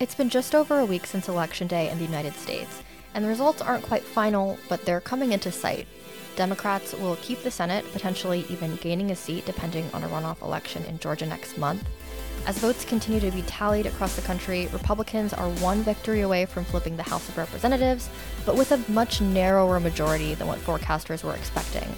It's been just over a week since Election Day in the United States, and the results aren't quite final, but they're coming into sight. Democrats will keep the Senate, potentially even gaining a seat depending on a runoff election in Georgia next month. As votes continue to be tallied across the country, Republicans are one victory away from flipping the House of Representatives, but with a much narrower majority than what forecasters were expecting.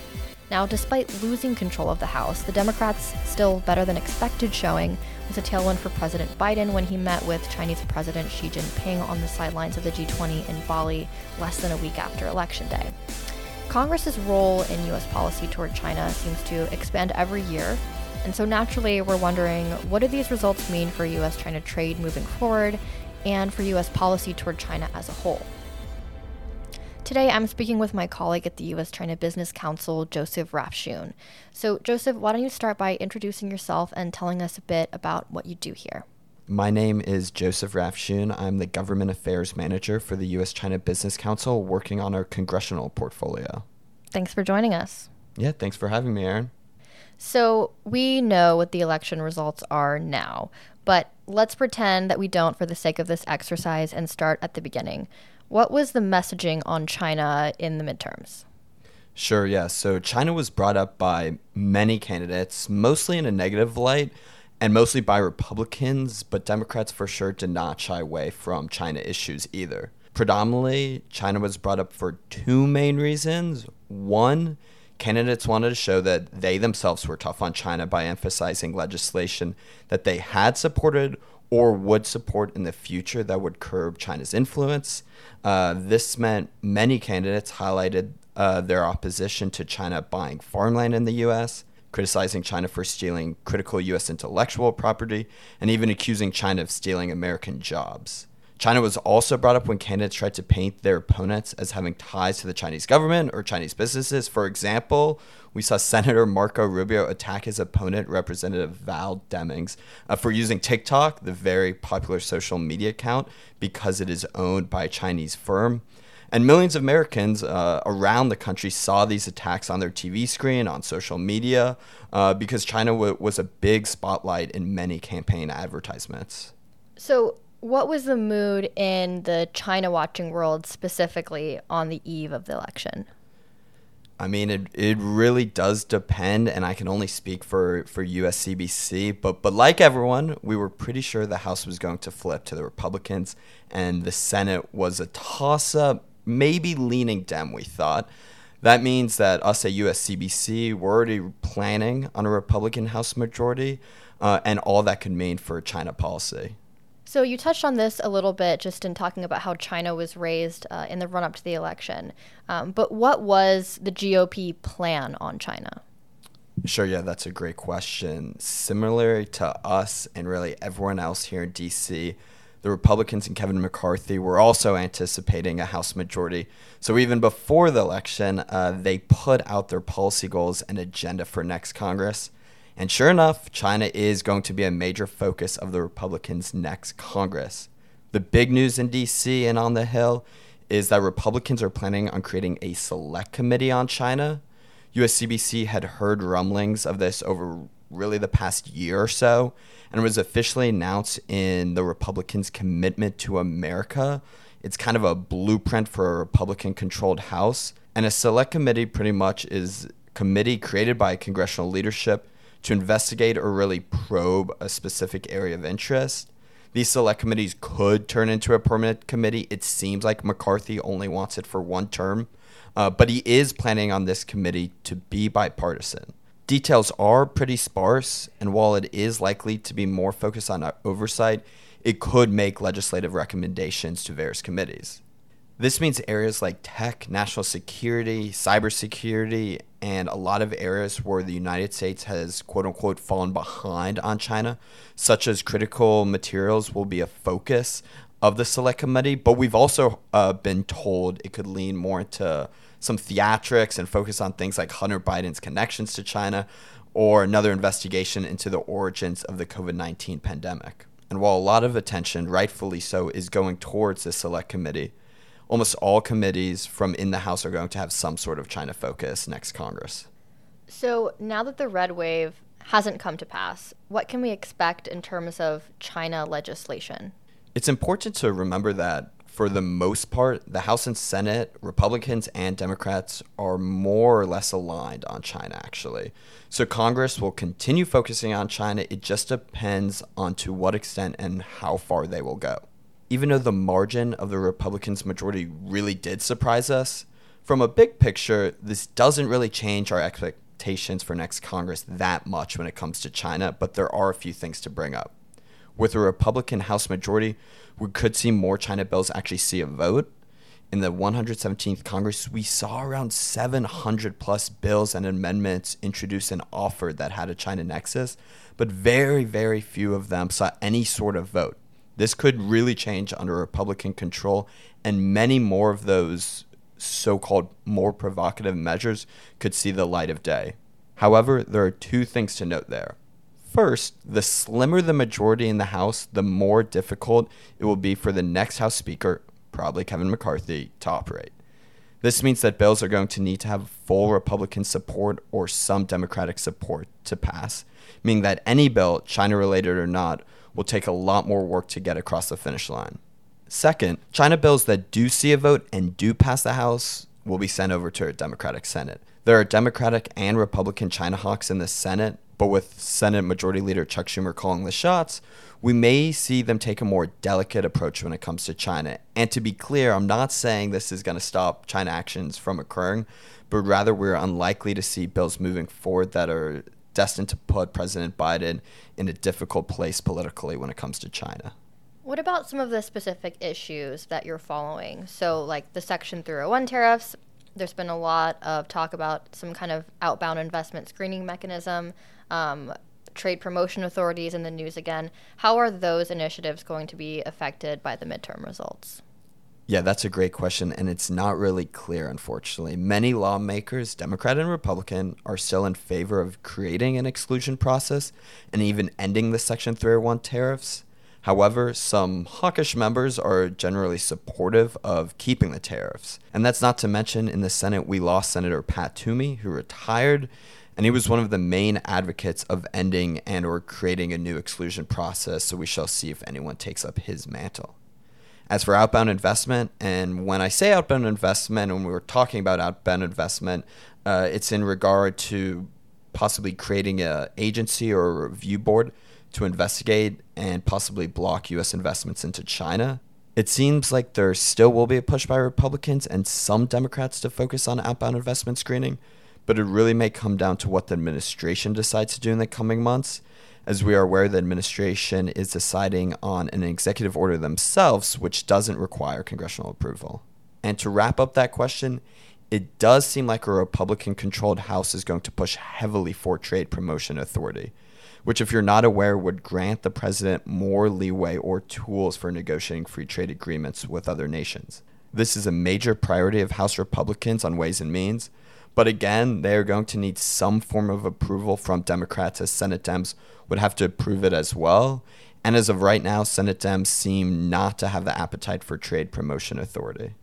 Now, despite losing control of the House, the Democrats' still better than expected showing was a tailwind for President Biden when he met with Chinese President Xi Jinping on the sidelines of the G20 in Bali less than a week after Election Day. Congress's role in U.S. policy toward China seems to expand every year, and so naturally we're wondering what do these results mean for U.S. China trade moving forward and for U.S. policy toward China as a whole? Today, I'm speaking with my colleague at the U.S. China Business Council, Joseph Rafshoon. So, Joseph, why don't you start by introducing yourself and telling us a bit about what you do here? My name is Joseph Rafshoon. I'm the Government Affairs Manager for the U.S. China Business Council, working on our congressional portfolio. Thanks for joining us. Yeah, thanks for having me, Aaron. So, we know what the election results are now, but let's pretend that we don't for the sake of this exercise and start at the beginning. What was the messaging on China in the midterms? Sure, yeah. So China was brought up by many candidates, mostly in a negative light and mostly by Republicans, but Democrats for sure did not shy away from China issues either. Predominantly, China was brought up for two main reasons. One, candidates wanted to show that they themselves were tough on China by emphasizing legislation that they had supported or would support in the future that would curb China's influence. Uh, this meant many candidates highlighted uh, their opposition to China buying farmland in the U.S., criticizing China for stealing critical U.S. intellectual property, and even accusing China of stealing American jobs. China was also brought up when candidates tried to paint their opponents as having ties to the Chinese government or Chinese businesses. For example, we saw Senator Marco Rubio attack his opponent, Representative Val Demings, uh, for using TikTok, the very popular social media account, because it is owned by a Chinese firm. And millions of Americans uh, around the country saw these attacks on their TV screen, on social media, uh, because China w- was a big spotlight in many campaign advertisements. So, what was the mood in the China watching world specifically on the eve of the election? I mean, it, it really does depend, and I can only speak for, for USCBC. But, but like everyone, we were pretty sure the House was going to flip to the Republicans, and the Senate was a toss up, maybe leaning Dem, we thought. That means that us at USCBC, we're already planning on a Republican House majority uh, and all that could mean for China policy. So you touched on this a little bit just in talking about how China was raised uh, in the run up to the election. Um, but what was the GOP plan on China? Sure, yeah, that's a great question. Similar to us and really everyone else here in DC, the Republicans and Kevin McCarthy were also anticipating a House majority. So even before the election, uh, they put out their policy goals and agenda for next Congress. And sure enough, China is going to be a major focus of the Republicans' next Congress. The big news in DC and on the Hill is that Republicans are planning on creating a select committee on China. USCBC had heard rumblings of this over really the past year or so, and it was officially announced in the Republicans' commitment to America. It's kind of a blueprint for a Republican controlled House. And a select committee pretty much is committee created by congressional leadership to investigate or really probe a specific area of interest. These select committees could turn into a permanent committee. It seems like McCarthy only wants it for one term, uh, but he is planning on this committee to be bipartisan. Details are pretty sparse, and while it is likely to be more focused on oversight, it could make legislative recommendations to various committees. This means areas like tech, national security, cybersecurity, and a lot of areas where the United States has quote unquote fallen behind on China, such as critical materials, will be a focus of the select committee. But we've also uh, been told it could lean more into some theatrics and focus on things like Hunter Biden's connections to China or another investigation into the origins of the COVID 19 pandemic. And while a lot of attention, rightfully so, is going towards the select committee, almost all committees from in the House are going to have some sort of China focus next Congress. So now that the red wave hasn't come to pass, what can we expect in terms of China legislation? It's important to remember that for the most part, the House and Senate, Republicans and Democrats are more or less aligned on China, actually. So Congress will continue focusing on China. It just depends on to what extent and how far they will go. Even though the margin of the Republicans' majority really did surprise us, from a big picture, this doesn't really change our expectations for next Congress that much when it comes to China, but there are a few things to bring up. With a Republican House majority, we could see more China bills actually see a vote. In the 117th Congress, we saw around 700 plus bills and amendments introduced and offered that had a China nexus, but very, very few of them saw any sort of vote. This could really change under Republican control, and many more of those so called more provocative measures could see the light of day. However, there are two things to note there. First, the slimmer the majority in the House, the more difficult it will be for the next House Speaker, probably Kevin McCarthy, to operate. This means that bills are going to need to have full Republican support or some Democratic support to pass, meaning that any bill, China related or not, will take a lot more work to get across the finish line. Second, China bills that do see a vote and do pass the House will be sent over to a Democratic Senate. There are Democratic and Republican China hawks in the Senate, but with Senate Majority Leader Chuck Schumer calling the shots, we may see them take a more delicate approach when it comes to China. And to be clear, I'm not saying this is going to stop China actions from occurring, but rather we're unlikely to see bills moving forward that are destined to put President Biden in a difficult place politically when it comes to China. What about some of the specific issues that you're following? So, like the Section 301 tariffs, there's been a lot of talk about some kind of outbound investment screening mechanism um, trade promotion authorities in the news again. How are those initiatives going to be affected by the midterm results? Yeah, that's a great question, and it's not really clear, unfortunately. Many lawmakers, Democrat and Republican, are still in favor of creating an exclusion process and even ending the Section 301 tariffs. However, some hawkish members are generally supportive of keeping the tariffs. And that's not to mention in the Senate, we lost Senator Pat Toomey, who retired and he was one of the main advocates of ending and or creating a new exclusion process so we shall see if anyone takes up his mantle as for outbound investment and when i say outbound investment when we were talking about outbound investment uh, it's in regard to possibly creating an agency or a review board to investigate and possibly block us investments into china it seems like there still will be a push by republicans and some democrats to focus on outbound investment screening but it really may come down to what the administration decides to do in the coming months. As we are aware, the administration is deciding on an executive order themselves, which doesn't require congressional approval. And to wrap up that question, it does seem like a Republican controlled House is going to push heavily for trade promotion authority, which, if you're not aware, would grant the president more leeway or tools for negotiating free trade agreements with other nations. This is a major priority of House Republicans on Ways and Means, but again, they're going to need some form of approval from Democrats, as Senate Dems would have to approve it as well. And as of right now, Senate Dems seem not to have the appetite for trade promotion authority.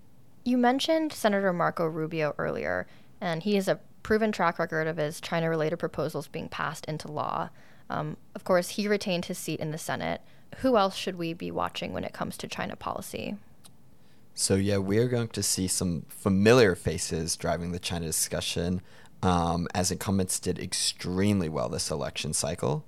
You mentioned Senator Marco Rubio earlier, and he has a proven track record of his China related proposals being passed into law. Um, of course, he retained his seat in the Senate. Who else should we be watching when it comes to China policy? So yeah, we are going to see some familiar faces driving the China discussion, um, as incumbents did extremely well this election cycle.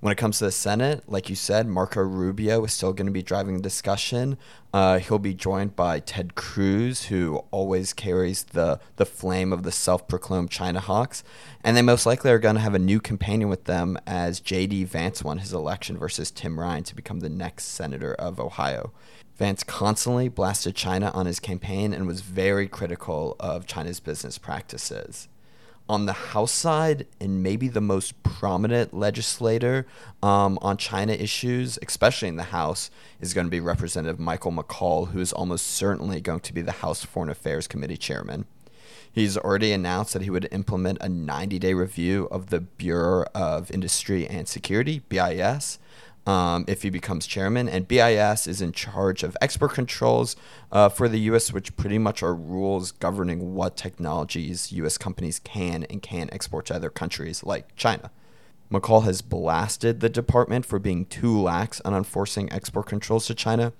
When it comes to the Senate, like you said, Marco Rubio is still going to be driving the discussion. Uh, he'll be joined by Ted Cruz, who always carries the, the flame of the self proclaimed China Hawks. And they most likely are going to have a new companion with them as J.D. Vance won his election versus Tim Ryan to become the next senator of Ohio. Vance constantly blasted China on his campaign and was very critical of China's business practices. On the House side, and maybe the most prominent legislator um, on China issues, especially in the House, is going to be Representative Michael McCaul, who is almost certainly going to be the House Foreign Affairs Committee chairman. He's already announced that he would implement a 90 day review of the Bureau of Industry and Security, BIS, um, if he becomes chairman. And BIS is in charge of export controls uh, for the U.S., which pretty much are rules governing what technologies U.S. companies can and can't export to other countries like China. McCaul has blasted the department for being too lax on enforcing export controls to China,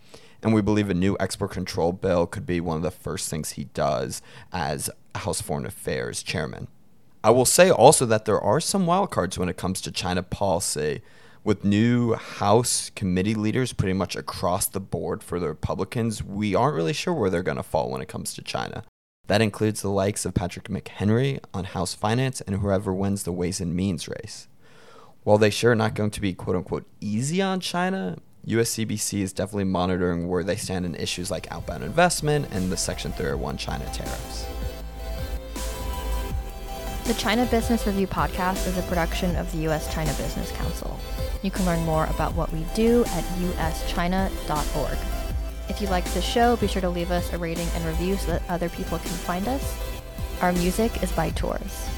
and we believe a new export control bill could be one of the first things he does as House Foreign Affairs chairman. I will say also that there are some wildcards when it comes to China policy, with new House committee leaders pretty much across the board for the Republicans. We aren't really sure where they're going to fall when it comes to China. That includes the likes of Patrick McHenry on House Finance and whoever wins the Ways and Means race. While they sure are not going to be quote unquote easy on China, USCBC is definitely monitoring where they stand in issues like outbound investment and the Section 301 China tariffs. The China Business Review podcast is a production of the U.S. China Business Council. You can learn more about what we do at uschina.org. If you like the show, be sure to leave us a rating and review so that other people can find us. Our music is by Tours.